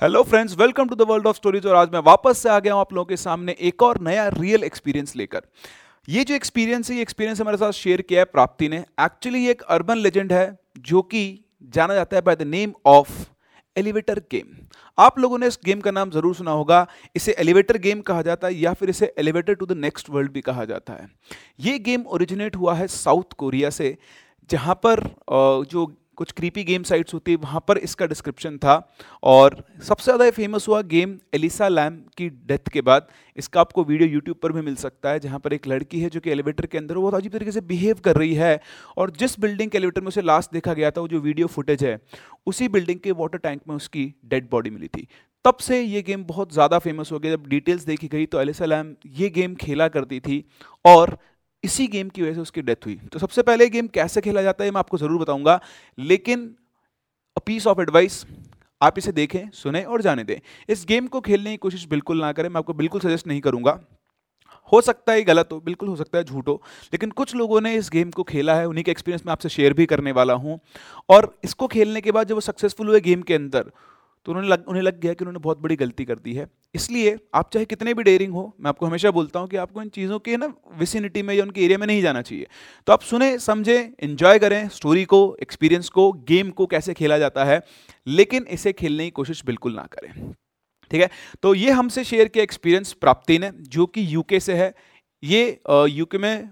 Hello friends welcome to the world of stories और आज मैं वापस से आ गया हूँ आप लोगों के सामने एक और नया रियल एक्सपीरियंस लेकर। ये जो एक्सपीरियंस है, ये एक्सपीरियंस हमारे साथ शेयर किया है प्राप्ति ने। एक्चुअली ये एक अर्बन लेजेंड है, जो कि जाना जाता है by the name of elevator game आप लोगों ने इस गेम का नाम ज़रूर सुना होगा। इसे एलिवेटर गेम कहा जाता है या फिर इसे elevator to the next world भी कहा जाता है। ये गेम ओरिजिनेट हुआ है साउथ कोरिया से, जहाँ पर जो कुछ क्रीपी गेम साइट्स होती है, वहाँ पर इसका डिस्क्रिप्शन था। और सबसे ज़्यादा फ़ेमस हुआ गेम एलिसा लैम की डेथ के बाद। इसका आपको वीडियो यूट्यूब पर भी मिल सकता है, जहाँ पर एक लड़की है जो कि एलिवेटर के अंदर बहुत अजीब तरीके से बिहेव कर रही है। और जिस बिल्डिंग के एलिवेटर में उसे लास्ट देखा गया था, वो जो वीडियो फुटेज है, उसी बिल्डिंग के वाटर टैंक में उसकी डेड बॉडी मिली थी। तब से ये गेम बहुत ज़्यादा फ़ेमस हो गया। जब डिटेल्स देखी गई तो एलिसा लैम ये गेम खेला करती थी। और इसी गेम की वजह से उसकी डेथ हुई। तो सबसे पहले गेम कैसे खेला जाता है मैं आपको ज़रूर बताऊँगा, लेकिन अ पीस ऑफ़ एडवाइस आप इसे देखें, सुने और जाने दें। इस गेम को खेलने की कोशिश बिल्कुल ना करें, मैं आपको बिल्कुल सजेस्ट नहीं करूँगा। हो सकता है गलत हो, बिल्कुल हो सकता है झूठ हो, लेकिन कुछ लोगों ने इस गेम को खेला है, उन्हीं के एक्सपीरियंस में आपसे शेयर भी करने वाला हूँ। और इसको खेलने के बाद जब वो सक्सेसफुल हुए गेम के अंदर तो उन्होंने लग, उन्हें लग गया कि उन्होंने बहुत बड़ी गलती कर दी है। इसलिए आप चाहे कितने भी डेयरिंग हो, मैं आपको हमेशा बोलता हूँ कि आपको इन चीज़ों के ना विसिनिटी में या उनके एरिया में नहीं जाना चाहिए। तो आप सुने, समझें इंजॉय करें स्टोरी को एक्सपीरियंस को गेम को कैसे खेला जाता है, लेकिन इसे खेलने की कोशिश बिल्कुल ना करें। ठीक है? तो ये हमसे शेयर किया एक्सपीरियंस प्राप्ति ने, जो कि यूके से है। ये यूके में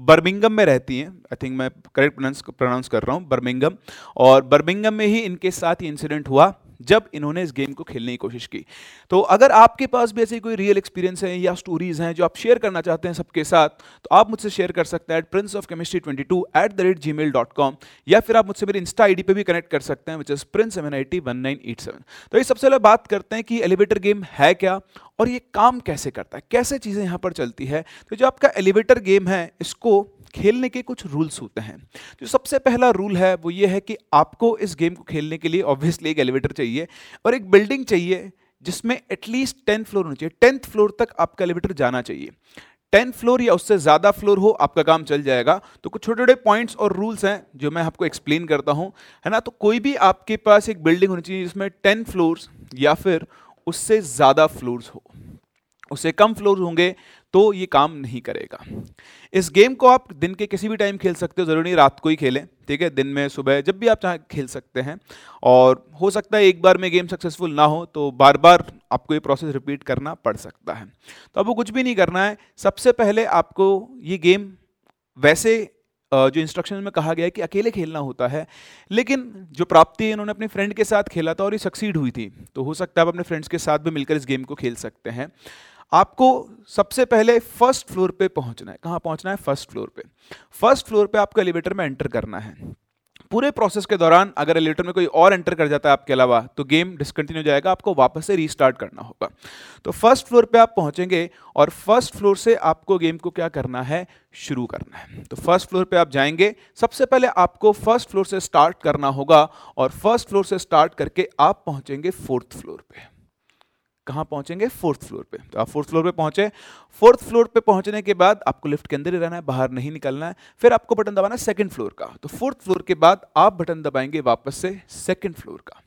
बर्मिंगम में रहती हैं। आई थिंक मैं करेक्ट प्रोनाउंस प्रोनाउंस कर रहा हूँ, बर्मिंगम। और बर्मिंगम में ही इनके साथ ये इंसिडेंट हुआ, जब इन्होंने इस गेम को खेलने की कोशिश की। तो अगर आपके पास भी ऐसी कोई रियल एक्सपीरियंस है या स्टोरीज हैं जो आप शेयर करना चाहते हैं सबके साथ तो आप मुझसे शेयर कर सकते हैं at prince of chemistry twenty two at the rate gmail dot com या फिर आप मुझसे मेरे इंस्टा आई डी पर भी कनेक्ट कर सकते हैं which is prince seven I T one nine eight seven तो ये सबसे पहले बात करते हैं कि एलिवेटर गेम है क्या? और ये काम कैसे करता है? कैसे चीज़ें यहाँ पर चलती है? तो जो आपका एलिवेटर गेम है, इसको खेलने के कुछ रूल्स होते हैं। जो सबसे पहला रूल है, वो ये है कि आपको इस गेम को खेलने के लिए ऑब्वियसली एक एलिवेटर चाहिए और एक बिल्डिंग चाहिए जिसमें एटलीस्ट टेंथ फ्लोर होना चाहिए। टेंथ फ्लोर तक आपका एलिवेटर जाना चाहिए। टेंथ फ्लोर या उससे ज़्यादा फ्लोर हो, आपका काम चल जाएगा। तो कुछ छोटे छोटे पॉइंट्स और रूल्स हैं, जो मैं आपको एक्सप्लेन करता हूँ। है ना? तो कोई भी आपके पास एक बिल्डिंग होनी चाहिए जिसमें टेन फ्लोर्स या फिर उससे ज़्यादा फ्लोर्स हो। उससे कम फ्लोर होंगे तो ये काम नहीं करेगा। इस गेम को आप दिन के किसी भी टाइम खेल सकते हो, ज़रूरी नहीं रात को ही खेलें, ठीक है? दिन में, सुबह, जब भी आप चाहें खेल सकते हैं। और हो सकता है एक बार में गेम सक्सेसफुल ना हो तो बार बार आपको ये प्रोसेस रिपीट करना पड़ सकता है। तो आपको कुछ भी नहीं करना है। सबसे पहले आपको ये गेम वैसे जो इंस्ट्रक्शन में कहा गया है कि अकेले खेलना होता है, लेकिन जो प्राप्ति इन्होंने अपने फ्रेंड के साथ खेला था और ये सक्सीड हुई थी। तो हो सकता है आप अपने फ्रेंड्स के साथ भी मिलकर इस गेम को खेल सकते हैं। आपको सबसे पहले फ़र्स्ट फ्लोर पे पहुँचना है। कहाँ पहुँचना है? फ़र्स्ट फ्लोर पे। फ़र्स्ट फ्लोर पे आपको एलिवेटर में एंटर करना है। पूरे प्रोसेस के दौरान अगर एलिवेटर में कोई और एंटर कर जाता है आपके अलावा तो गेम डिसकंटिन्यू जाएगा, आपको वापस से रीस्टार्ट करना होगा। तो फ़र्स्ट फ्लोर पे आप पहुँचेंगे और फ़र्स्ट फ्लोर से आपको गेम को क्या करना है? शुरू करना है। तो फ़र्स्ट फ्लोर पे आप जाएँगे, सबसे पहले आपको फ़र्स्ट फ्लोर से स्टार्ट करना होगा और फ़र्स्ट फ्लोर से स्टार्ट करके आप पहुँचेंगे फोर्थ फ्लोर पे। कहाँ पहुँचेंगे? फोर्थ फ्लोर पे। तो आप फोर्थ फ्लोर पे पहुँचे। फोर्थ फ्लोर पे पहुँचने के बाद आपको लिफ्ट के अंदर ही रहना है, बाहर नहीं निकलना है। फिर आपको बटन दबाना है सेकंड फ्लोर का। तो फोर्थ फ्लोर के बाद आप बटन दबाएँगे वापस से सेकंड फ्लोर का।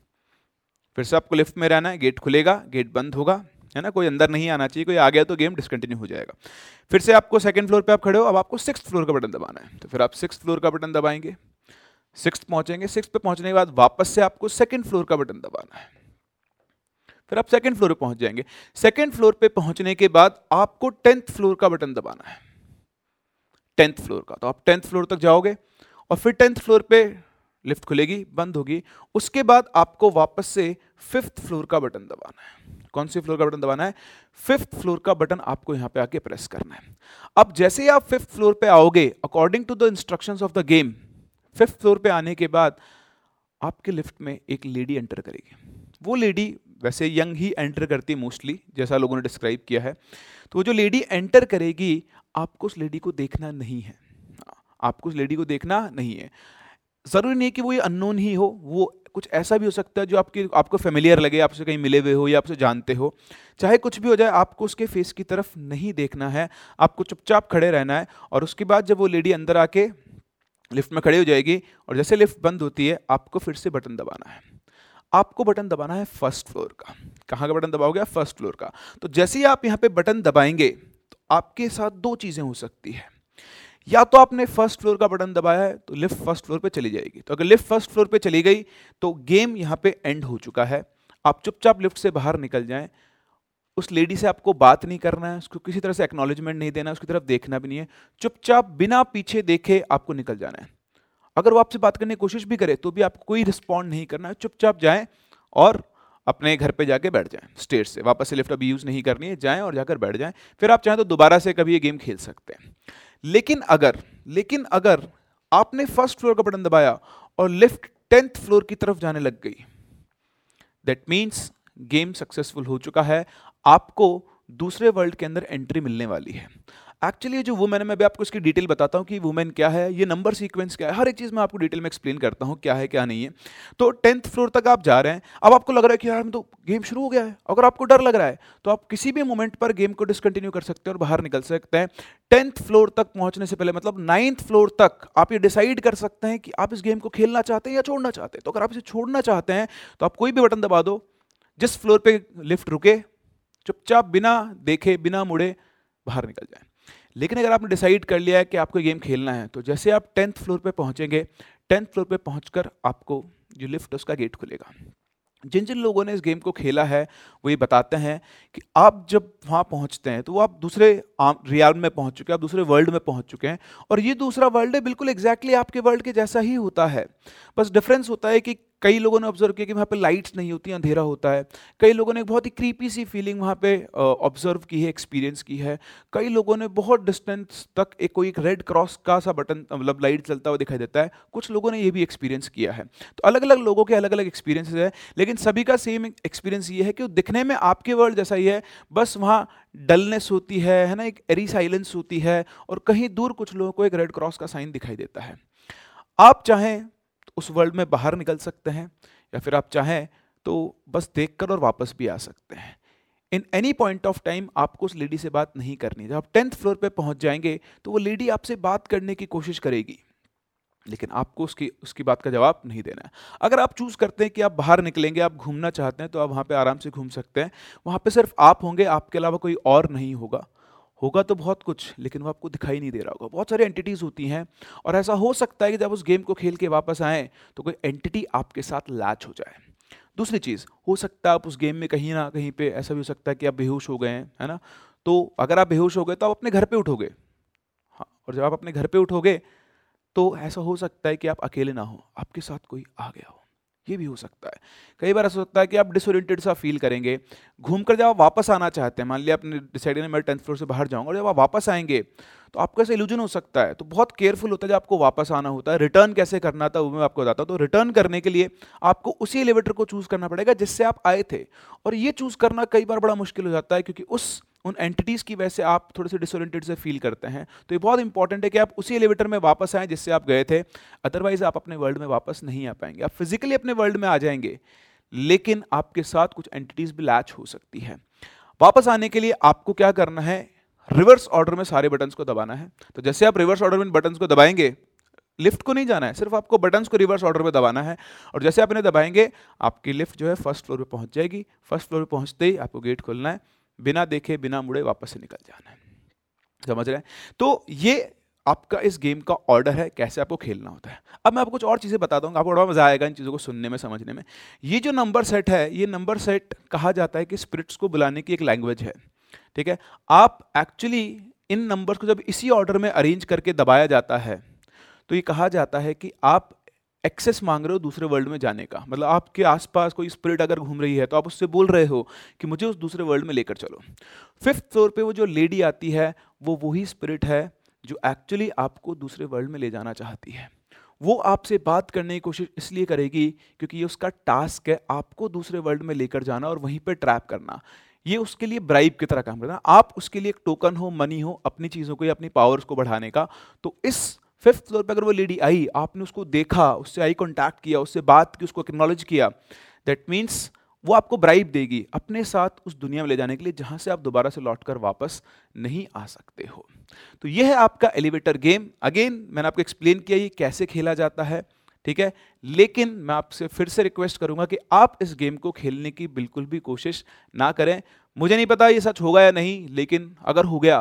फिर से आपको लिफ्ट में रहना है, गेट खुलेगा, गेट बंद होगा, है ना? कोई अंदर नहीं आना चाहिए, कोई आ गया तो गेम डिसकंटिन्यू हो जाएगा। फिर से आपको सेकंड फ्लोर पे आप खड़े हो, अब आपको सिक्स फ्लोर का बटन दबाना है। तो फिर आप सिक्स फ्लोर का बटन दबाएँगे। सिक्स पहुँचेंगे। सिक्स पे पहुँचने के बाद वापस से आपको सेकंड फ्लोर का बटन दबाना है। फिर आप सेकंड फ्लोर पर पहुँच जाएँगे। सेकंड फ्लोर पे पहुँचने के बाद आपको टेंथ फ्लोर का बटन दबाना है। टेंथ फ्लोर का तो आप टेंथ फ्लोर तक जाओगे और फिर टेंथ फ्लोर पे लिफ्ट खुलेगी, बंद होगी। उसके बाद आपको वापस से फिफ्थ फ्लोर का बटन दबाना है। कौन सी फ्लोर का बटन दबाना है? फिफ्थ फ्लोर का बटन आपको यहाँ पे आके प्रेस करना है। अब जैसे ही आप फिफ्थ फ्लोर पे आओगे according to the instructions of the game fifth floor पे आने के बाद आपके लिफ्ट में एक लेडी एंटर करेगी। वो लेडी वैसे यंग ही एंटर करती है मोस्टली, जैसा लोगों ने डिस्क्राइब किया है। तो जो लेडी एंटर करेगी, आपको उस लेडी को देखना नहीं है। आपको उस लेडी को देखना नहीं है। ज़रूरी नहीं है कि वो ये अननोन ही हो, वो कुछ ऐसा भी हो सकता है जो आपके, आपको फेमिलियर लगे, आपसे कहीं मिले हुए हो या आपसे जानते हो। चाहे कुछ भी हो जाए, आपको उसके फेस की तरफ़ नहीं देखना है। आपको चुपचाप खड़े रहना है और उसके बाद जब वो लेडी अंदर आके लिफ्ट में खड़ी हो जाएगी और जैसे लिफ्ट बंद होती है, आपको फिर से बटन दबाना है। आपको बटन दबाना है फ़र्स्ट फ्लोर का। कहाँ का बटन दबाओगे आप? फ़र्स्ट फ्लोर का। तो जैसे ही आप यहाँ पे बटन दबाएँगे तो आपके साथ दो चीज़ें हो सकती है। या तो आपने फ़र्स्ट फ्लोर का बटन दबाया है तो लिफ्ट फ़र्स्ट फ्लोर पे चली जाएगी। तो अगर लिफ्ट फ़र्स्ट फ्लोर पे चली गई तो गेम यहाँ पे एंड हो चुका है। आप चुपचाप लिफ्ट से बाहर निकल जाएँ। उस लेडी से आपको बात नहीं करना है, उसको किसी तरह से एक्नॉलेजमेंट नहीं देना उसकी तरफ़ देखना भी नहीं है। चुपचाप बिना पीछे देखे आपको निकल जाना है। अगर वो आपसे बात करने की कोशिश भी करे तो भी आपको कोई रिस्पॉन्ड नहीं करना है। चुपचाप जाएँ और अपने घर पे जाके बैठ जाएँ स्टेज से। वापस से लिफ्ट अभी यूज़ नहीं करनी है, जाएँ और जाकर बैठ जाएँ। फिर आप चाहें तो दोबारा से कभी ये गेम खेल सकते हैं। लेकिन अगर लेकिन अगर आपने फ़र्स्ट फ्लोर का बटन दबाया और लिफ्ट टेंथ फ्लोर की तरफ़ जाने लग गई दैट मीन्स गेम सक्सेसफुल हो चुका है। आपको दूसरे वर्ल्ड के अंदर एंट्री मिलने वाली है। एक्चुअली जो वुमेन है, मैं भी आपको इसकी डिटेल बताता हूँ कि वुमेन क्या है, ये नंबर सीक्वेंस क्या है, हर एक चीज़ मैं आपको डिटेल में एक्सप्लेन करता हूँ क्या है, क्या नहीं है। तो टेंथ फ्लोर तक आप जा रहे हैं, अब आपको लग रहा है कि यार तो गेम शुरू हो गया है। अगर आपको डर लग रहा है तो आप किसी भी मोमेंट पर गेम को डिसकंटिन्यू कर सकते हैं और बाहर निकल सकते हैं। टेंथ फ्लोर तक पहुँचने से पहले मतलब नाइन्थ फ्लोर तक, आप ये डिसाइड कर सकते हैं कि आप इस गेम को खेलना चाहते हैं या छोड़ना चाहते हैं। तो अगर आप इसे छोड़ना चाहते हैं तो आप कोई भी बटन दबा दो, जिस फ्लोर पे लिफ्ट रुके, चुपचाप बिना देखे, बिना मुड़े, बाहर निकल जाए। लेकिन अगर आपने डिसाइड कर लिया है कि आपको गेम खेलना है तो जैसे आप टेंथ फ्लोर पे पहुँचेंगे टेंथ फ्लोर पे पहुंचकर आपको जो लिफ्ट उसका गेट खुलेगा। जिन जिन लोगों ने इस गेम को खेला है, वो ये बताते हैं कि आप जब वहाँ पहुँचते हैं तो वो आप दूसरे रियाल में पहुँच चुके हैं, आप दूसरे वर्ल्ड में पहुँच चुके हैं, और ये दूसरा वर्ल्ड है, बिल्कुल एग्जैक्टली exactly आपके वर्ल्ड के जैसा ही होता है। बस डिफरेंस होता है कि कई लोगों ने ऑब्ज़र्व किया कि वहाँ पे लाइट्स नहीं होती, अंधेरा होता है। कई लोगों ने एक बहुत ही क्रीपी सी फीलिंग वहाँ पे ऑब्ज़र्व की है एक्सपीरियंस की है। कई लोगों ने बहुत डिस्टेंस तक एक कोई एक रेड क्रॉस का सा बटन मतलब लाइट चलता हुआ दिखाई देता है। कुछ लोगों ने ये भी एक्सपीरियंस किया है। तो अलग अलग लोगों के अलग अलग एक्सपीरियंसेस है, लेकिन सभी का सेम एक्सपीरियंस ये है कि दिखने में आपके वर्ल्ड जैसा ही है। बस वहाँ डलनेस होती है है ना? एक एरी साइलेंस होती है और कहीं दूर कुछ लोगों को एक रेड क्रॉस का साइन दिखाई देता है। आप चाहें उस वर्ल्ड में बाहर निकल सकते हैं, या फिर आप चाहें तो बस देखकर और वापस भी आ सकते हैं। In any point of time आपको उस लेडी से बात नहीं करनी। जब आप टेंथ फ्लोर पे पहुँच जाएँगे तो वो लेडी आपसे बात करने की कोशिश करेगी, लेकिन आपको उसकी उसकी बात का जवाब नहीं देना है। अगर आप चूज़ करते हैं कि आप बाहर निकलेंगे, आप घूमना चाहते हैं तो आप वहाँ पे आराम से घूम सकते हैं। वहाँ पे सिर्फ़ आप होंगे, आपके अलावा कोई और नहीं होगा। होगा तो बहुत कुछ, लेकिन वो आपको दिखाई नहीं दे रहा होगा। बहुत सारी एंटिटीज़ होती हैं, और ऐसा हो सकता है कि जब उस गेम को खेल के वापस आएँ तो कोई एंटिटी आपके साथ लैच हो जाए। दूसरी चीज़, हो सकता है आप उस गेम में कहीं ना कहीं पे, ऐसा भी हो सकता है कि आप बेहोश हो गए हैं, है ना? तो अगर आप बेहोश हो गए तो आप अपने घर पे उठोगे। हाँ और जब आप अपने घर पे उठोगे तो ऐसा हो सकता है कि आप अकेले ना हो, आपके साथ कोई आ गया हो। ये भी हो सकता है। कई बार ऐसा होता है कि आप डिसोरिएंटेड सा फील करेंगे, घूमकर जब आप वापस आना चाहते हैं, मान लिया आपने डिसाइड मैं टेंथ फ्लोर से बाहर जाऊँगा और जब आप वापस आएँगे तो आपको ऐसा इल्यूजन हो सकता है। तो बहुत केयरफुल होता है जब आपको वापस आना होता है। रिटर्न कैसे करना था, वो मैं आपको बताता हूँ। तो रिटर्न करने के लिए आपको उसी एलिवेटर को चूज़ करना पड़ेगा जिससे आप आए थे। और ये चूज़ करना कई बार बड़ा मुश्किल हो जाता है क्योंकि उस उन एंटिटीज़ की वजह से आप थोड़े से डिसोरेंटेड से फील करते हैं। तो ये बहुत इंपॉर्टेंट है कि आप उसी एलिवेटर में वापस आएँ जिससे आप गए थे। अदरवाइज़ आप अपने वर्ल्ड में वापस नहीं आ पाएँगे। आप फिजिकली अपने वर्ल्ड में आ जाएँगे, लेकिन आपके साथ कुछ एंटिटीज़ भी लैच हो सकती है। वापस आने के लिए आपको क्या करना है? रिवर्स ऑर्डर में सारे बटन्स को दबाना है। तो जैसे आप रिवर्स ऑर्डर में बटन्स को दबाएँगे लिफ्ट को नहीं जाना है, सिर्फ़ आपको बटन्स को रिवर्स ऑर्डर में दबाना है। और जैसे आप इन्हें दबाएँगे, आपकी लिफ्ट जो है फ़र्स्ट फ्लोर पे पहुँच जाएगी। फ़र्स्ट फ्लोर पे पहुँचते ही आपको गेट खोलना है। बिना देखे, बिना मुड़े वापस से निकल जाना है। समझ रहे हैं? तो ये आपका इस गेम का ऑर्डर है, कैसे आपको खेलना होता है। अब मैं आपको कुछ और चीज़ें बता दूँगा आपको बड़ा मज़ा आएगा इन चीज़ों को सुनने में, समझने में। ये जो नंबर सेट है, ये नंबर सेट कहा जाता है कि स्पिरिट्स को बुलाने की एक लैंग्वेज है, ठीक है? आप एक्चुअली इन नंबर्स को जब इसी ऑर्डर में अरेंज करके दबाया जाता है तो ये कहा जाता है कि आप एक्सेस मांग रहे हो दूसरे वर्ल्ड में जाने का। मतलब आपके आसपास कोई स्पिरिट अगर घूम रही है तो आप उससे बोल रहे हो कि मुझे उस दूसरे वर्ल्ड में लेकर चलो। फिफ्थ फ्लोर पे वो जो लेडी आती है, वो वही स्पिरिट है जो एक्चुअली आपको दूसरे वर्ल्ड में ले जाना चाहती है। वो आपसे बात करने की कोशिश इसलिए करेगी क्योंकि ये उसका टास्क है आपको दूसरे वर्ल्ड में लेकर जाना और वहीं पर ट्रैप करना। ये उसके लिए ब्राइब की तरह काम करना। आप उसके लिए एक टोकन हो मनी हो, अपनी चीज़ों को या अपनी पावर्स को बढ़ाने का तो इस फिफ्थ फ्लोर पर अगर वो लेडी आई, आपने उसको देखा, उससे आई कॉन्टैक्ट किया, उससे बात की, उसको एक्नॉलेज किया दैट मीन्स वो आपको ब्राइब देगी अपने साथ उस दुनिया में ले जाने के लिए जहाँ से आप दोबारा से लौट कर वापस नहीं आ सकते हो। तो यह है आपका एलिवेटर गेम अगेन मैंने आपको एक्सप्लेन किया ये कैसे खेला जाता है, ठीक है? लेकिन मैं आपसे फिर से रिक्वेस्ट करूँगा कि आप इस गेम को खेलने की बिल्कुल भी कोशिश ना करें। मुझे नहीं पता ये सच होगा या नहीं, लेकिन अगर हो गया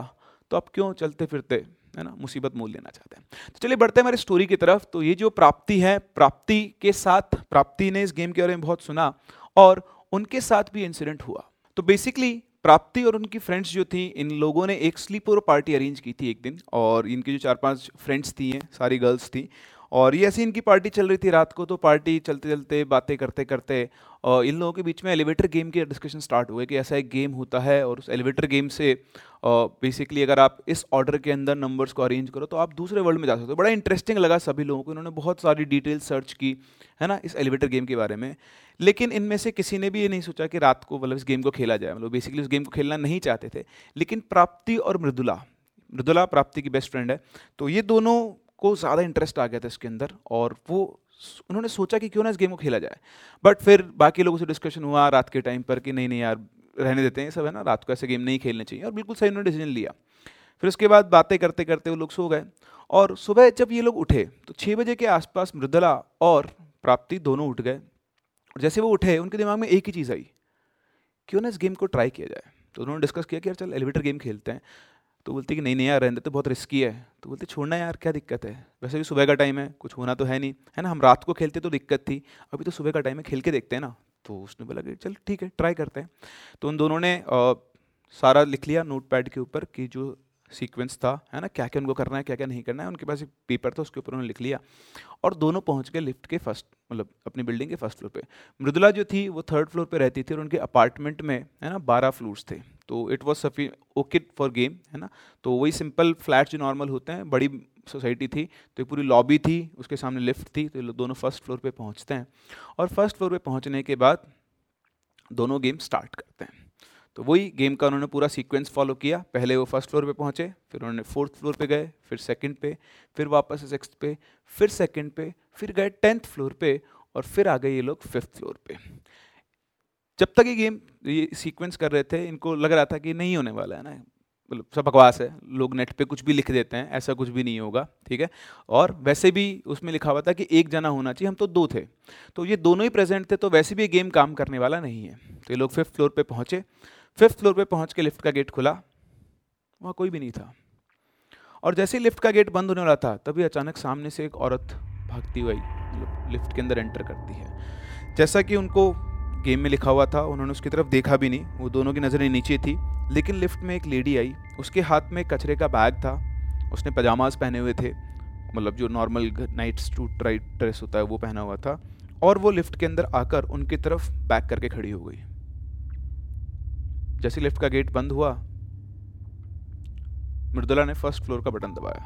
तो आप क्यों चलते फिरते है ना, मुसीबत मोल लेना चाहते हैं। तो चलिए बढ़ते हैं हमारी स्टोरी की तरफ़। तो ये जो प्राप्ति है, प्राप्ति के साथ, प्राप्ति ने इस गेम के बारे में बहुत सुना और उनके साथ भी इंसिडेंट हुआ। तो बेसिकली प्राप्ति और उनकी फ्रेंड्स जो थी, इन लोगों ने एक स्लीपर पार्टी अरेंज की थी एक दिन और इनकी जो चार पाँच फ्रेंड्स थी सारी गर्ल्स थी और ये ऐसी इनकी पार्टी चल रही थी रात को तो पार्टी चलते चलते, बातें करते करते और इन लोगों के बीच में एलिवेटर गेम के डिस्कशन स्टार्ट हुए कि ऐसा एक गेम होता है और उस एलिवेटर गेम से बेसिकली अगर आप इस ऑर्डर के अंदर नंबर्स को अरेंज करो तो आप दूसरे वर्ल्ड में जा सकते हो। बड़ा इंटरेस्टिंग लगा सभी लोगों को, इन्होंने बहुत सारी डिटेल सर्च की, है ना, इस एलिवेटर गेम के बारे में। लेकिन इनमें से किसी ने भी ये नहीं सोचा कि रात को मतलब इस गेम को खेला जाए। मतलब बेसिकली उस गेम को खेलना नहीं चाहते थे। लेकिन प्राप्ति और मृदुला मृदुला प्राप्ति की बेस्ट फ्रेंड है। तो ये दोनों को ज़्यादा इंटरेस्ट आ गया था इसके अंदर और वो उन्होंने सोचा कि क्यों ना इस गेम को खेला जाए। बट फिर बाकी लोगों से डिस्कशन हुआ रात के टाइम पर कि नहीं नहीं यार, रहने देते हैं सब, है ना? रात को ऐसे गेम नहीं खेलने चाहिए और बिल्कुल सही उन्होंने डिसीज़न लिया। फिर उसके बाद बातें करते करते वो लोग सो गए और सुबह जब ये लोग उठे तो छः बजे के आसपास मृदला और प्राप्ति दोनों उठ गए और जैसे वो उठे, उनके दिमाग में एक ही चीज़ आई, क्यों ना इस गेम को ट्राई किया जाए? तो उन्होंने डिस्कस किया कि यार चल एलिवेटर गेम खेलते हैं। तो बोलते कि नहीं नहीं यार, रहने तो बहुत रिस्की है। तो बोलते छोड़ना यार, क्या दिक्कत है? वैसे भी सुबह का टाइम है, कुछ होना तो है नहीं। है ना, हम रात को खेलते तो दिक्कत थी, अभी तो सुबह का टाइम है, खेल के देखते हैं ना। तो उसने बोला कि चल, ठीक है ट्राई करते हैं। तो उन दोनों ने सारा लिख लिया नोट पैड के ऊपर कि जो सीक्वेंस था, है ना? क्या क्या उनको करना है क्या क्या नहीं करना है, उनके पास एक पेपर था, उसके ऊपर उन्होंने लिख लिया। और दोनों पहुँच गए लिफ्ट के फ़र्स्ट मतलब अपनी बिल्डिंग के फ़र्स्ट फ्लोर पे। मृदुला जो थी, वो थर्ड फ्लोर पे रहती थी और उनके अपार्टमेंट में, है ना, बारह फ्लोर्स थे। तो it was safe okay for game है ना? तो वही सिंपल फ्लैट जो नॉर्मल होते हैं, बड़ी सोसाइटी थी तो एक पूरी लॉबी थी, उसके सामने लिफ्ट थी तो दोनों फ़र्स्ट फ्लोर पे पहुँचते हैं। और फ़र्स्ट फ्लोर पे पहुँचने के बाद दोनों गेम स्टार्ट करते हैं। तो वही गेम का उन्होंने पूरा सीक्वेंस फॉलो किया। पहले वो फ़र्स्ट फ्लोर पे पहुँचे, फिर उन्होंने फोर्थ फ्लोर पे गए, फिर सेकंड पे, फिर वापस सिक्स पे, फिर सेकंड पे, फिर गए टेंथ फ्लोर पे और फिर आ गए ये लोग फिफ्थ फ्लोर पे। जब तक ये गेम ये सीक्वेंस कर रहे थे, इनको लग रहा था कि नहीं होने वाला है ना। मतलब सब बकवास है, लोग नेट पे कुछ भी लिख देते हैं, ऐसा कुछ भी नहीं होगा, ठीक है? और वैसे भी उसमें लिखा हुआ था कि एक जना होना चाहिए, हम तो दो थे। तो ये दोनों ही प्रेजेंट थे तो वैसे भी ये गेम काम करने वाला नहीं है। तो ये लोग फिफ्थ फ्लोर पे पहुँचे फिफ्थ फ्लोर पे पहुँच के लिफ्ट का गेट खुला। वहाँ कोई भी नहीं था। और जैसे ही लिफ्ट का गेट बंद होने वाला था, तभी अचानक सामने से एक औरत भागती हुई मतलब लिफ्ट के अंदर एंटर करती है। जैसा कि उनको गेम में लिखा हुआ था, उन्होंने उसकी तरफ़ देखा भी नहीं। वो दोनों की नज़रें नीचे थी, लेकिन लिफ्ट में एक लेडी आई। उसके हाथ में कचरे का बैग था। उसने पजामाज पहने हुए थे। मतलब जो normal night suit right dress होता है, वो पहना हुआ था। और वो लिफ्ट के अंदर आकर उनकी तरफ़ बैक करके खड़ी हो गई। जैसे लिफ्ट का गेट बंद हुआ, मृदुला ने फ़र्स्ट फ्लोर का बटन दबाया।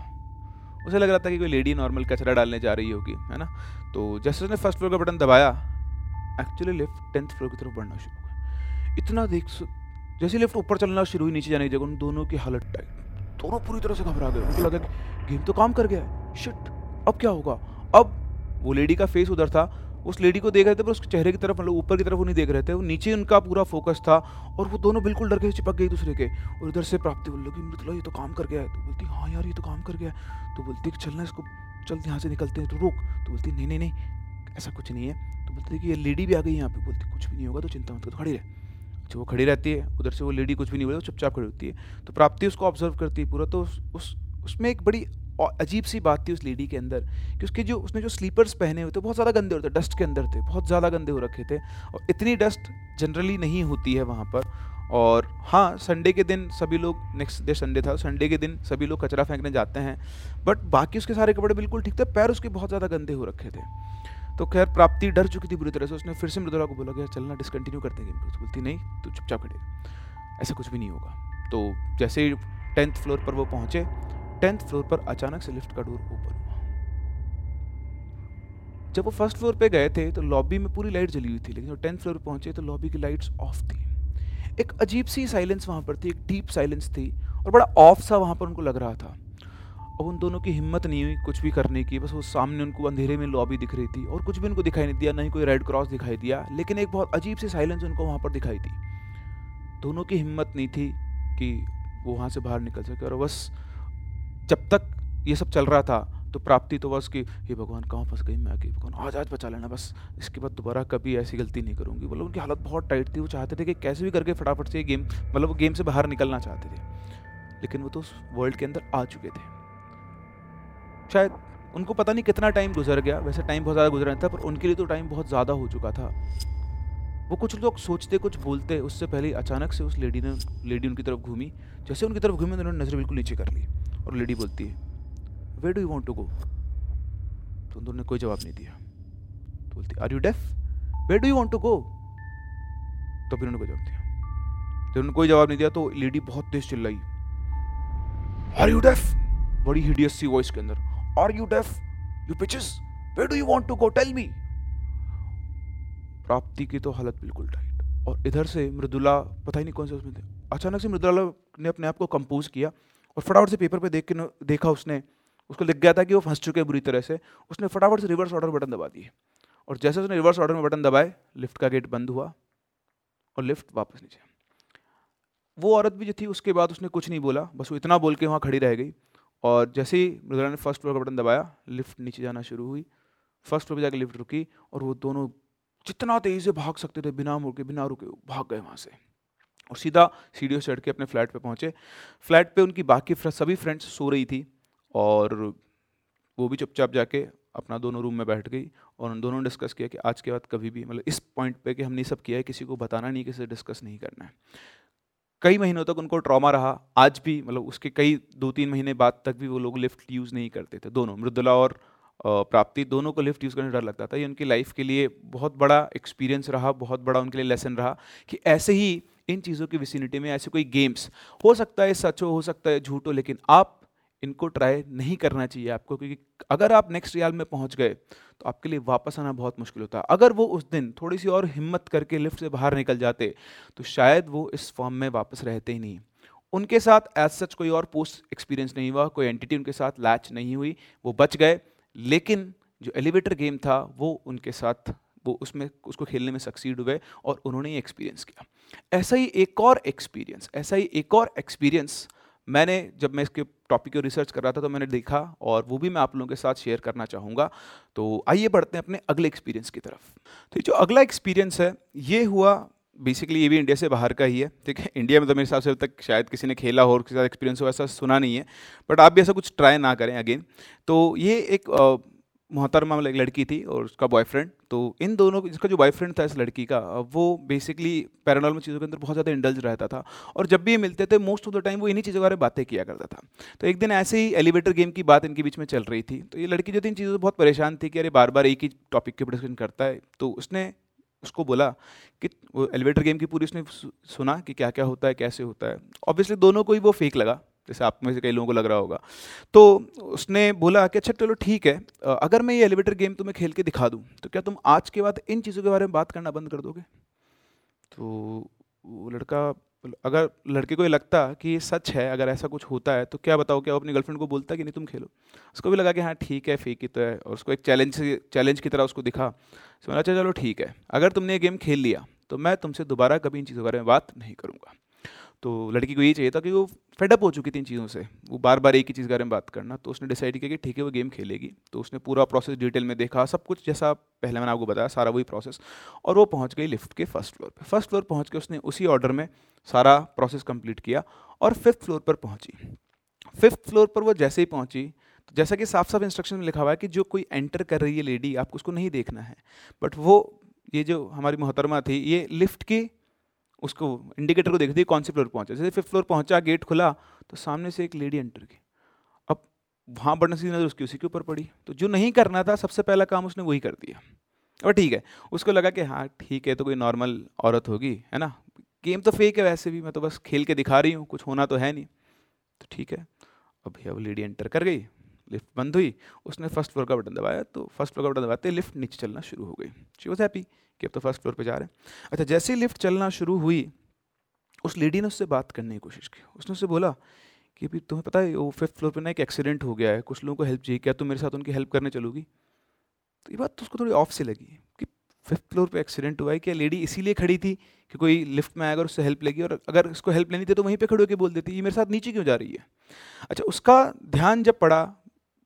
उसे लग रहा था कि कोई लेडी नॉर्मल कचरा डालने जा रही होगी, है ना? तो जैसे उसने फ़र्स्ट फ्लोर का बटन दबाया। एक्चुअली लिफ्ट टेंथ फ्लोर की तरफ़ बढ़ना शुरू हुआ। इतना देख जैसे लिफ्ट ऊपर चलना शुरू हुई, नीचे जाने की जगह, उन दोनों की हालत टाइट। दोनों पूरी तरह से घबरा गए। उनको लगा कि गेम तो काम कर गया शिट, अब क्या होगा? अब वो लेडी का फेस उधर था उस लेडी को देख रहे थे, पर उसके चेहरे की तरफ़ मतलब ऊपर की तरफ़ वो नहीं देख रहे थे। वो नीचे उनका पूरा फोकस था, और वो दोनों बिल्कुल डर के चिपक गए दूसरे के। और इधर से प्राप्ति बोल लगी मृतला ये तो काम कर गया है। तो बोलती हाँ यार, ये तो काम कर गया है। तो बोलती, कि चलना इसको, चल यहाँ से निकलते हैं तो रोक। तो बोलती, नहीं नहीं नहीं, ऐसा कुछ नहीं है। तो बोलती कि ये लेडी भी आ गई यहाँ पे। बोलती, कुछ भी नहीं होगा तो चिंता मत करो, खड़ी रहे। अच्छा वो खड़ी रहती है, उधर से वो लेडी कुछ भी नहीं बोले चुपचाप खड़ी होती है। तो प्राप्ति उसको ऑब्ज़र्व करती है पूरा तो उस, उसमें एक बड़ी अजीब सी बात थी उस लेडी के अंदर कि उसके जो, उसने जो स्लीपर्स पहने हुए थे, बहुत ज़्यादा गंदे होते डस्ट के अंदर थे, बहुत ज़्यादा गंदे हो रखे थे और इतनी डस्ट जनरली नहीं होती है वहाँ पर और हाँ संडे के दिन सभी लोग नेक्स्ट डे संडे था संडे के दिन सभी लोग कचरा फेंकने जाते हैं बट बाकी उसके सारे कपड़े बिल्कुल ठीक थे, पैर उसके बहुत ज़्यादा गंदे हो रखे थे। तो खैर, प्राप्ति डर चुकी थी बुरी तरह से, उसने फिर से मृदुला को बोला गया चलना डिसकंटिन्यू करते हैं गेम को। बोलती, नहीं तो चुपचाप खड़े ऐसा कुछ भी नहीं होगा। तो जैसे ही टेंथ फ्लोर पर वो पहुँचे टेंथ फ्लोर पर अचानक से लिफ्ट का डोर ओपन हुआ। जब वो फ़र्स्ट फ्लोर पे गए थे तो लॉबी में पूरी लाइट जली हुई थी, लेकिन जब टेंथ फ्लोर पे पहुँचे तो लॉबी की लाइट्स ऑफ़ थी। एक अजीब सी साइलेंस वहाँ पर थी, एक डीप साइलेंस थी, और बड़ा ऑफ़ सा वहाँ पर उनको लग रहा था। अब उन दोनों की हिम्मत नहीं हुई कुछ भी करने की, बस वो सामने उनको अंधेरे में लॉबी दिख रही थी, और कुछ भी उनको दिखाई नहीं दिया नहीं कोई रेड क्रॉस दिखाई दिया, लेकिन एक बहुत अजीब सी साइलेंस उनको वहाँ पर दिखाई दी। दोनों की हिम्मत नहीं थी कि वो वहाँ से बाहर निकल सके, और बस जब तक ये सब चल रहा था तो प्राप्ति तो बस कि ये भगवान, कहाँ फंस गई मैं आके? भगवान, आज आज बचा लेना बस। इसके बाद दोबारा कभी ऐसी गलती नहीं करूँगी। मतलब उनकी हालत बहुत टाइट थी। वो चाहते थे कि कैसे भी करके फटाफट से गेम मतलब वो गेम से बाहर निकलना चाहते थे। लेकिन वो तो उस वर्ल्ड के अंदर आ चुके थे। शायद उनको पता नहीं कितना टाइम गुजर गया। वैसे टाइम बहुत ज़्यादा गुजरा था, पर उनके लिए तो टाइम बहुत ज़्यादा हो चुका था। वो कुछ लोग सोचते, कुछ बोलते, उससे पहले अचानक से उस लेडी ने लेडी उनकी तरफ़ घूमी। जैसे उनकी तरफ़ घूमी, उन्होंने नज़र बिल्कुल नीचे कर ली। और लेडी बोलती है where do you want to go तो उन्होंने कोई जवाब नहीं दिया। तो बोलती are you deaf where do you want to go तो फिर उन्होंने कोई जवाब दिया। जब उन्होंने कोई जवाब नहीं दिया तो लेडी बहुत तेज चिल्लाई आर यू डेफ बड़ी हिडियस सी वॉइस के अंदर are you deaf you bitches where do you want to go tell me Prapti की तो हालत बिल्कुल टाइट और इधर से मृदुला, पता ही नहीं कौन से उसमें थे। अचानक से मृदुला ने अपने आप को कंपोज किया। और फटाफट से पेपर पे देख के देखा उसने। उसको लिख गया था कि वो फंस चुके बुरी तरह से। उसने फटाफट से रिवर्स ऑर्डर बटन दबा दिए। और जैसे उसने रिवर्स ऑर्डर में बटन दबाए लिफ्ट का गेट बंद हुआ और लिफ्ट वापस नीचे। वो औरत भी जो थी, उसके बाद उसने कुछ नहीं बोला। बस वो इतना बोल के वहाँ खड़ी रह गई। और जैसे ही मृदुला ने फ़र्स्ट फ्लोर का बटन दबाया लिफ्ट नीचे जाना शुरू हुई। फ़र्स्ट फ्लोर पर जाकर लिफ्ट रुकी और वो दोनों जितना तेज़ी से भाग सकते थे, बिना मुड़ के बिना रुके भाग गए वहाँ से। और सीधा सीढ़ियों चढ़ के अपने फ्लैट पे पहुँचे। फ्लैट पे उनकी बाकी सभी फ्रेंड्स सो रही थी और वो भी चुपचाप जाके अपना दोनों रूम में बैठ गई और उन दोनों ने डिस्कस किया कि आज के बाद कभी भी मतलब इस पॉइंट पे कि हमने सब किया है, किसी को बताना नहीं, किसी से डिस्कस नहीं करना है। कई महीनों तक उनको ट्रॉमा रहा, आज भी मतलब उसके कई दो तीन महीने बाद तक भी वो लोग लिफ्ट यूज़ नहीं करते थे। दोनों, मृदुला और प्राप्ति, दोनों को लिफ्ट यूज़ करने डर लगता था। ये उनकी लाइफ के लिए बहुत बड़ा एक्सपीरियंस रहा, बहुत बड़ा उनके लिए लेसन रहा कि ऐसे ही इन चीज़ों की विसिनिटी में ऐसे कोई गेम्स हो सकता है सच हो हो सकता है झूठ हो, लेकिन आप इनको ट्राई नहीं करना चाहिए आपको, क्योंकि अगर आप नेक्स्ट रियाल में पहुँच गए तो आपके लिए वापस आना बहुत मुश्किल होता है। अगर वो उस दिन थोड़ी सी और हिम्मत करके लिफ्ट से बाहर निकल जाते तो शायद वो इस फॉर्म में वापस रहते ही नहीं। उनके साथ एज सच कोई और पोस्ट एक्सपीरियंस नहीं हुआ, कोई एंटिटी उनके साथ लैच नहीं हुई, वो बच गए, लेकिन जो एलिवेटर गेम था, वो उनके साथ वो उसमें, उसको खेलने में सक्सीड हुए और उन्होंने ये एक्सपीरियंस किया। ऐसा ही एक और एक्सपीरियंस ऐसा ही एक और एक्सपीरियंस मैंने जब मैं इसके टॉपिक को रिसर्च कर रहा था तो मैंने देखा और वो भी मैं आप लोगों के साथ शेयर करना चाहूँगा। तो आइए बढ़ते हैं अपने अगले एक्सपीरियंस की तरफ़। तो जो अगला एक्सपीरियंस है, ये हुआ बेसिकली ये भी इंडिया से बाहर का ही है, ठीक है? इंडिया में तो मेरे हिसाब से अब तक शायद किसी ने खेला हो और किसी का एक्सपीरियंस हो, ऐसा सुना नहीं है बट आप भी ऐसा कुछ ट्राई ना करें अगेन तो ये एक मोहतरमा एक लड़की थी और उसका बॉयफ्रेंड तो इन दोनों जिसका जो बॉयफ्रेंड था इस लड़की का वो बेसिकली पैरानॉर्मल चीज़ों के अंदर बहुत ज़्यादा इंडल्ज रहता था और जब भी ये मिलते थे मोस्ट ऑफ़ द टाइम वो इन्हीं चीज़ों के बारे में बातें किया करता था। तो एक दिन ऐसे ही एलिवेटर गेम की बात इनके बीच में चल रही थी तो ये लड़की जो थी इन चीज़ों से बहुत परेशान थी कि अरे बार बार एक ही टॉपिक के डिस्कशन करता है। तो उसने उसको बोला कि, वो एलिवेटर गेम की पूरी उसने सुना कि क्या क्या होता है, कैसे होता है। ऑब्वियसली दोनों को ही वो फेक लगा। जैसे आप में से कई लोगों को लग रहा होगा। तो उसने बोला कि अच्छा चलो ठीक है अगर मैं ये एलिवेटर गेम तुम्हें खेल के दिखा दूँ तो क्या तुम आज के बाद इन चीज़ों के बारे में बात करना बंद कर दोगे? तो वो लड़का, अगर लड़के को ये लगता कि ये सच है, अगर ऐसा कुछ होता है तो क्या बताओ, क्या वो अपनी गर्लफ्रेंड को बोलता कि नहीं, तुम खेलो? उसको भी लगा कि हाँ ठीक है फेक ही तो है, और उसको एक चैलेंज चैलेंज की तरह उसको दिखा। तो अच्छा चलो ठीक है, अगर तुमने ये गेम खेल लिया तो मैं तुमसे दोबारा कभी इन चीज़ों के बारे में बात नहीं करूँगा। तो लड़की को यही चाहिए था कि वो फेडअप हो चुकी थी इन चीज़ों से। वो बार बार एक ही चीज़ के बारे में बात करना तो उसने डिसाइड किया कि ठीक है, वो गेम खेलेगी। तो उसने पूरा प्रोसेस डिटेल में देखा, सब कुछ जैसा पहले मैंने आपको बताया, सारा वही प्रोसेस और वो पहुँच गई लिफ्ट के फ़र्स्ट फ्लोर पर फ़र्स्ट फ्लोर पहुँच के उसने उसी ऑर्डर में सारा प्रोसेस कंप्लीट किया और फिफ्थ फ्लोर पर पहुँची। फिफ्थ फ्लोर पर वो जैसे ही पहुँची तो जैसा कि साफ़ साफ़ इंस्ट्रक्शन में लिखा हुआ है कि जो कोई एंटर कर रही है लेडी आपको उसको नहीं देखना है। बट वो, ये जो हमारी मोहतरमा थी, ये लिफ्ट की उसको इंडिकेटर को देखती कौन से फ्लोर पहुँचा? जैसे फिफ्थ फ्लोर पहुँचा गेट खुला तो सामने से एक लेडी एंटर की अब वहाँ बढ़ने से नज़र उसकी उसी के ऊपर पड़ी। तो जो नहीं करना था, सबसे पहला काम उसने वही कर दिया। अब ठीक है, उसको लगा कि हाँ ठीक है तो कोई नॉर्मल औरत होगी, है ना? गेम तो फेक है वैसे भी, मैं तो बस खेल के दिखा रही हूँ, कुछ होना तो है नहीं। तो ठीक है, अब भैया वो लेडी एंटर कर गई लिफ्ट बंद हुई, उसने फ़र्स्ट फ्लोर का बटन दबाया तो फ़र्स्ट फ्लोर का बटन दबाते लिफ्ट नीचे चलना शुरू हो गई। शी वॉज़ हैप्पी कि अब तो फ़र्स्ट फ्लोर पे जा रहे हैं। अच्छा जैसे ही लिफ्ट चलना शुरू हुई, उस लेडी ने उससे बात करने की कोशिश की। उसने उससे बोला कि अभी तुम्हें पता है, वो फिफ्थ फ्लोर पे ना एक एक्सीडेंट हो गया है। कुछ लोगों को हेल्प चाहिए, क्या तुम मेरे साथ उनकी हेल्प करने चलोगी? तो ये बात तो उसको थोड़ी ऑफ़ से लगी कि फिफ्थ फ्लोर पे एक्सीडेंट हुआ है, क्या लेडी इसीलिए खड़ी थी कि कोई लिफ्ट में आएगा उससे हेल्प लेगी? और अगर उसको हेल्प लेनी थी तो वहीं पे खड़े होकर बोल देती, ये मेरे साथ नीचे क्यों जा रही है? अच्छा उसका ध्यान जब पड़ा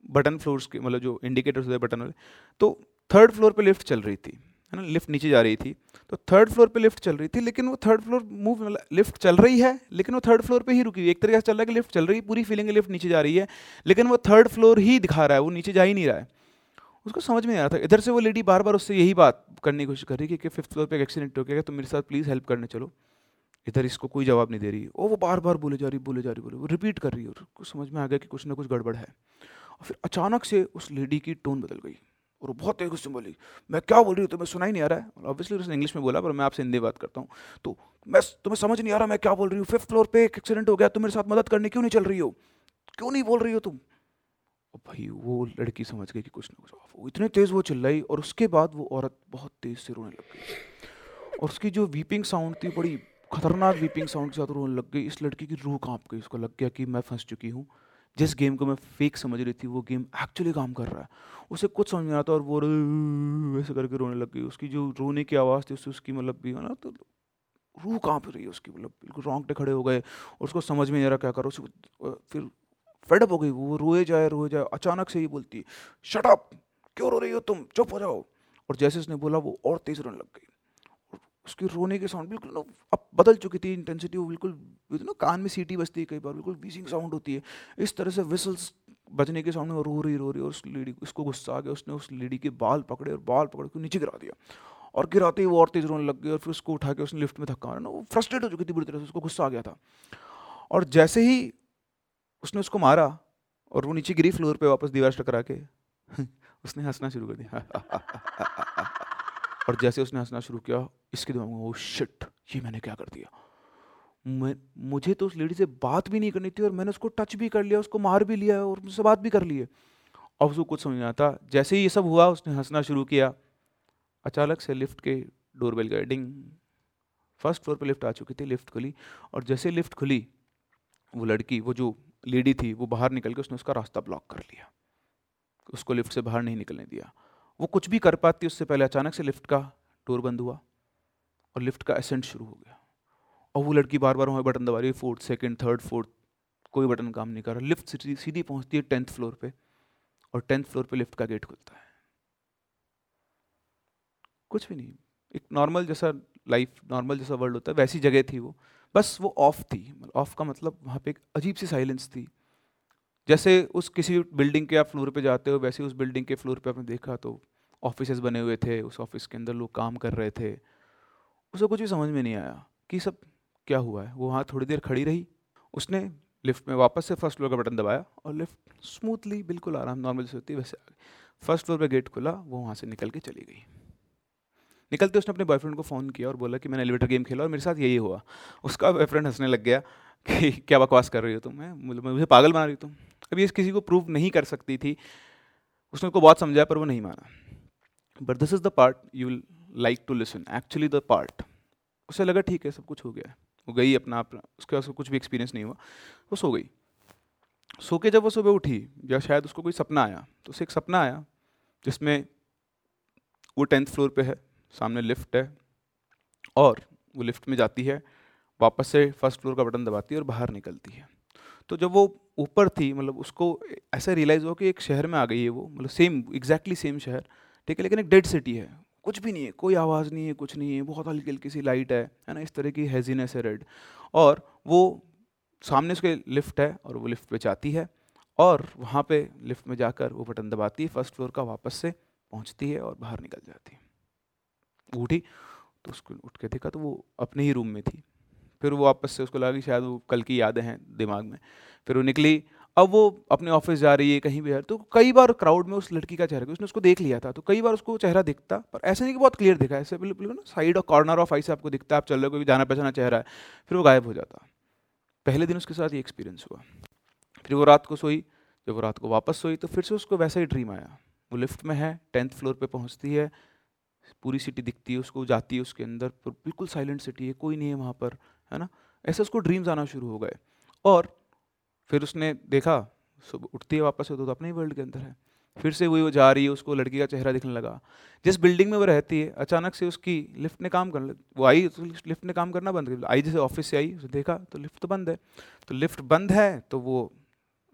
बटन फ्लोर्स के मतलब जो इंडिकेटर्स होते बटन वाले तो थर्ड फ्लोर पे लिफ्ट चल रही थी। है ना लिफ्ट नीचे जा रही थी। तो थर्ड फ्लोर पे लिफ्ट चल रही थी, लेकिन वो थर्ड फ्लोर मूव लिफ्ट चल रही है, लेकिन वो थर्ड फ्लोर पे ही रुकी हुई एक तरीके से चल रहा है कि लिफ्ट चल रही है, पूरी फीलिंग लिफ्ट नीचे जा रही है, लेकिन वो थर्ड फ्लोर ही दिखा रहा है, वो नीचे जा ही नहीं रहा है। उसको समझ में नहीं आ रहा था। इधर से वो लेडी बार बार उससे यही बात करने की कोशिश कर रही है कि फिफ्थ फ्लोर पर एक एक्सीडेंट हो गया तो मेरे साथ प्लीज़ हेल्प करने चलो। इधर इसको कोई जवाब नहीं दे रही। और वो बार बार बोले जा रही, बोले जा रही, बोले वो रिपीट कर रही है उसको समझ में आ गया कि कुछ ना कुछ गड़बड़ है। और फिर अचानक से उस लेडी की टोन बदल गई। और बहुत तेज गुस्से में बोली, मैं क्या बोल रही हूँ? तुम्हें सुना ही नहीं आ रहा है? ऑब्वियसली उसने इंग्लिश में बोला, पर मैं आपसे हिंदी बात करता हूँ। तो मैं तुम्हें समझ नहीं आ रहा मैं क्या बोल रही हूँ? फिफ्थ फ्लोर पे एक एक्सीडेंट हो गया, तुम मेरे साथ मदद करने क्यों नहीं चल रही हो? क्यों नहीं बोल रही हो तुम? भाई वो लड़की समझ गई कि कुछ ना कुछ, वो इतने तेज़ वो चिल्लाई और उसके बाद वो औरत बहुत तेज़ से रोने लग गई। और उसकी जो वीपिंग साउंड थी, बड़ी खतरनाक वीपिंग साउंड के साथ रोने लग गई। इस लड़की की रूह काँप गई, उसको लग गया कि मैं फंस चुकी हूँ। जिस गेम को मैं फेक समझ रही थी, वो गेम एक्चुअली काम कर रहा है। उसे कुछ समझ में आता और वो वैसे करके रोने लग गई। उसकी जो रोने की आवाज़ थी, उससे उसकी मतलब भी है ना तो रूह काँप रही है उसकी मतलब बिल्कुल रोंगटे खड़े हो गए और उसको समझ में नहीं आ रहा क्या करो उसको फिर फेडअप हो गई। वो रोए जाए रोए जाए, अचानक से ही बोलती शट अप क्यों रो रही हो तुम? चुप हो जाओ! और जैसे उसने बोला, वो और तेज रोने लग गई। उसकी रोने के साउंड बिल्कुल ना, अब बदल चुकी थी इंटेंसिटी वो बिल्कुल ना कान में सीटी बजती है कई बार, बिल्कुल बीसिंग साउंड होती है। इस तरह से विसल्स बजने के सामने वो रो रही रो रही, और उस लेडी उसको गुस्सा आ गया, उसने उस लेडी के बाल पकड़े और बाल पकड़ के नीचे गिरा दिया। और गिराते ही वो और तेज रोने लग गई और फिर उसको उठा के उसने लिफ्ट में धक्का ना, वो फ्रस्ट्रेट हो चुकी थी बुरी तरह से, उसको गुस्सा आ गया था। और जैसे ही उसने उसको मारा, और वो नीचे गिरी फ्लोर पे वापस दीवार टकरा के, उसने हंसना शुरू कर दिया। और जैसे उसने हंसना शुरू किया इसके दिमाग में वो शिट ये मैंने क्या कर दिया? मैं, मुझे तो उस लेडी से बात भी नहीं करनी थी और मैंने उसको टच भी कर लिया, उसको मार भी लिया और मुझसे बात भी कर ली है। और उसको कुछ समझ नहीं आता। जैसे ही ये सब हुआ, उसने हंसना शुरू किया। अचानक से लिफ्ट के डोरबेल गए डिंग फ़र्स्ट फ्लोर पे लिफ्ट आ चुकी थी लिफ्ट खुली और जैसे लिफ्ट खुली, वो लड़की, वो जो लेडी थी, वो बाहर निकल के उसने उसका रास्ता ब्लॉक कर लिया। उसको लिफ्ट से बाहर नहीं निकलने दिया। वो कुछ भी कर पाती, उससे पहले अचानक से लिफ्ट का डोर बंद हुआ। और लिफ्ट का असेंट शुरू हो गया। और वो लड़की बार बार वहाँ बटन दबा रही है फोर्थ सेकेंड थर्ड फोर्थ कोई बटन काम नहीं कर रहा। लिफ्ट सीधी सीधी पहुँचती है टेंथ फ्लोर पे और टेंथ फ्लोर पे लिफ्ट का गेट खुलता है। कुछ भी नहीं। एक नॉर्मल जैसा लाइफ नॉर्मल जैसा वर्ल्ड होता है, वैसी जगह थी वो। बस वो ऑफ़ थी। ऑफ़ का मतलब वहाँ पे एक अजीब सी साइलेंस थी। जैसे उस किसी बिल्डिंग के आप फ्लोर पे जाते हो, वैसे उस बिल्डिंग के फ्लोर पे आपने देखा तो ऑफ़िस बने हुए थे, उस ऑफ़िस के अंदर लोग काम कर रहे थे। उसे कुछ भी समझ में नहीं आया कि सब क्या हुआ है। वो वहाँ थोड़ी देर खड़ी रही। उसने लिफ्ट में वापस से फ़र्स्ट फ्लोर का बटन दबाया और लिफ्ट स्मूथली, बिल्कुल आराम, नॉर्मल से होती वैसे आ गई फ़र्स्ट फ्लोर पर गेट खुला, वो वहाँ से निकल के चली गई। निकलते उसने अपने बॉयफ्रेंड को फ़ोन किया और बोला कि मैंने एलिवेटर गेम खेला और मेरे साथ यही हुआ। उसका बॉयफ्रेंड हंसने लग गया कि क्या बकवास कर रही हो तुम मैं मुझे पागल बना रही तुम। अब ये किसी को प्रूव नहीं कर सकती थी। उसने उसको बहुत समझाया पर वो नहीं माना। But this is the part you will like to listen actually the part उसे लगा, ठीक है, सब कुछ हो गया है। वो गई अपना अपना, उसके पास कुछ भी एक्सपीरियंस नहीं हुआ। वो सो गई। सो के जब वो सुबह उठी, या शायद उसको कोई सपना आया तो उसे एक सपना आया, जिसमें वो टेंथ फ्लोर पे है, सामने लिफ्ट है, और वो लिफ्ट में जाती है, वापस से फ़र्स्ट फ्लोर का बटन दबाती है और बाहर निकलती है। तो जब वो ऊपर थी मतलब उसको ऐसा रियलाइज़ हुआ कि एक शहर में आ गई है वो मतलब सेम एग्जैक्टली सेम शहर, ठीक है, लेकिन एक डेड सिटी है। कुछ भी नहीं है, कोई आवाज़ नहीं है, कुछ नहीं है, बहुत हल्की हल्की सी लाइट है है ना, इस तरह की हैजीनेस है रेड और वो सामने उसके लिफ्ट है और वो लिफ्ट पे जाती है और वहाँ पे लिफ्ट में जाकर वो बटन दबाती है फ़र्स्ट फ्लोर का वापस से पहुँचती है और बाहर निकल जाती है। उठी तो उसको उठ के देखा तो वो अपने ही रूम में थी। फिर वो वापस से उसको लगा कि शायद वो कल की यादें हैं दिमाग में। फिर वो निकली अब वो अपने ऑफ़िस जा रही है, कहीं भी है तो कई बार क्राउड में उस लड़की का चेहरा, उसने उसको देख लिया था तो कई बार उसको चेहरा दिखता, पर ऐसे नहीं कि बहुत क्लियर दिखा, ऐसे बिल्कुल ना साइड और कॉर्नर ऑफ़ आई से आपको दिखता है, आप चल रहे हो, कोई जाना पहचाना चेहरा है, फिर वो गायब हो जाता। पहले दिन उसके साथ ये एक्सपीरियंस हुआ। फिर वो रात को सोई, जब वो रात को वापस सोई तो फिर से उसको वैसा ही ड्रीम आया। वो लिफ्ट में है टेंथ फ्लोर पे पहुँचती है, पूरी सिटी दिखती है उसको जाती है उसके अंदर, बिल्कुल साइलेंट सिटी है, कोई नहीं है वहाँ पर, है ना? ऐसे उसको ड्रीम्स आना शुरू हो गए। और फिर उसने देखा सुबह उठती है वापस तो, तो अपने ही वर्ल्ड के अंदर है। फिर से वही वो जा रही है उसको लड़की का चेहरा दिखने लगा। जिस बिल्डिंग में वो रहती है अचानक से उसकी लिफ्ट ने काम कर वो आई तो लिफ्ट ने काम करना बंद कर आई जैसे ऑफ़िस से आई उसे देखा तो लिफ्ट तो बंद है। तो लिफ्ट बंद है तो वो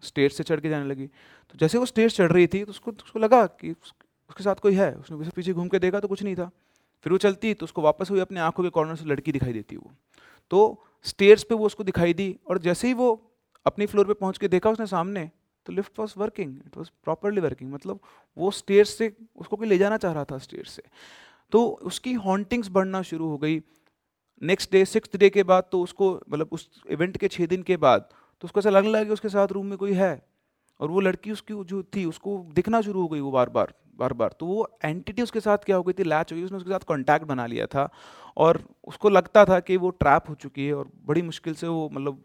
स्टेज से चढ़ के जाने लगी। तो जैसे वो स्टेज चढ़ रही थी तो उसको उसको लगा कि उसके साथ कोई है। उसने पीछे घूम के देखा तो कुछ नहीं था। फिर वो चलती तो उसको वापस हुई अपने आँखों के कॉर्नर से लड़की दिखाई देती वो। तो स्टेयर्स पे वो उसको दिखाई दी और जैसे ही वो अपनी फ्लोर पे पहुँच के देखा उसने सामने तो lift was working it was properly working मतलब वो स्टेयर्स से, उसको कोई ले जाना चाह रहा था स्टेयर्स से। तो उसकी हॉन्टिंग्स बढ़ना शुरू हो गई। नेक्स्ट डे सिक्स डे के बाद तो उसको मतलब उस इवेंट के छः दिन के बाद तो उसको ऐसा लगने लगा कि उसके साथ रूम में कोई है। और वो लड़की उसकी जो थी, उसको दिखना शुरू हो गई वो बार बार बार बार। तो वो एंटिटी उसके साथ क्या हो गई थी लैच हो गई, उसने उसके साथ कांटेक्ट बना लिया था। और उसको लगता था कि वो ट्रैप हो चुकी है और बड़ी मुश्किल से वो मतलब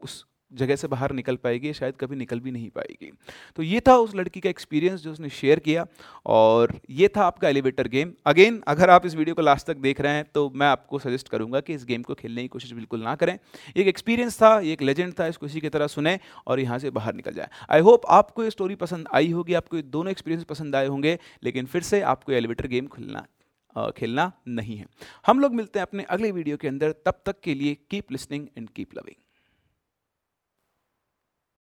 उस जगह से बाहर निकल पाएगी शायद कभी निकल भी नहीं पाएगी। तो ये था उस लड़की का एक्सपीरियंस जो उसने शेयर किया और ये था आपका एलिवेटर गेम अगेन अगर आप इस वीडियो को लास्ट तक देख रहे हैं तो मैं आपको सजेस्ट करूँगा कि इस गेम को खेलने की कोशिश बिल्कुल ना करें। एक एक्सपीरियंस था एक लेजेंड था, इसको इसी की तरह सुने और यहाँ से बाहर निकल जाए। आई होप आपको ये स्टोरी पसंद आई होगी, आपको ये दोनों एक्सपीरियंस पसंद आए होंगे, लेकिन फिर से आपको एलिवेटर गेम खुलना खेलना नहीं है। हम लोग मिलते हैं अपने अगले वीडियो के अंदर, तब तक के लिए keep listening and keep loving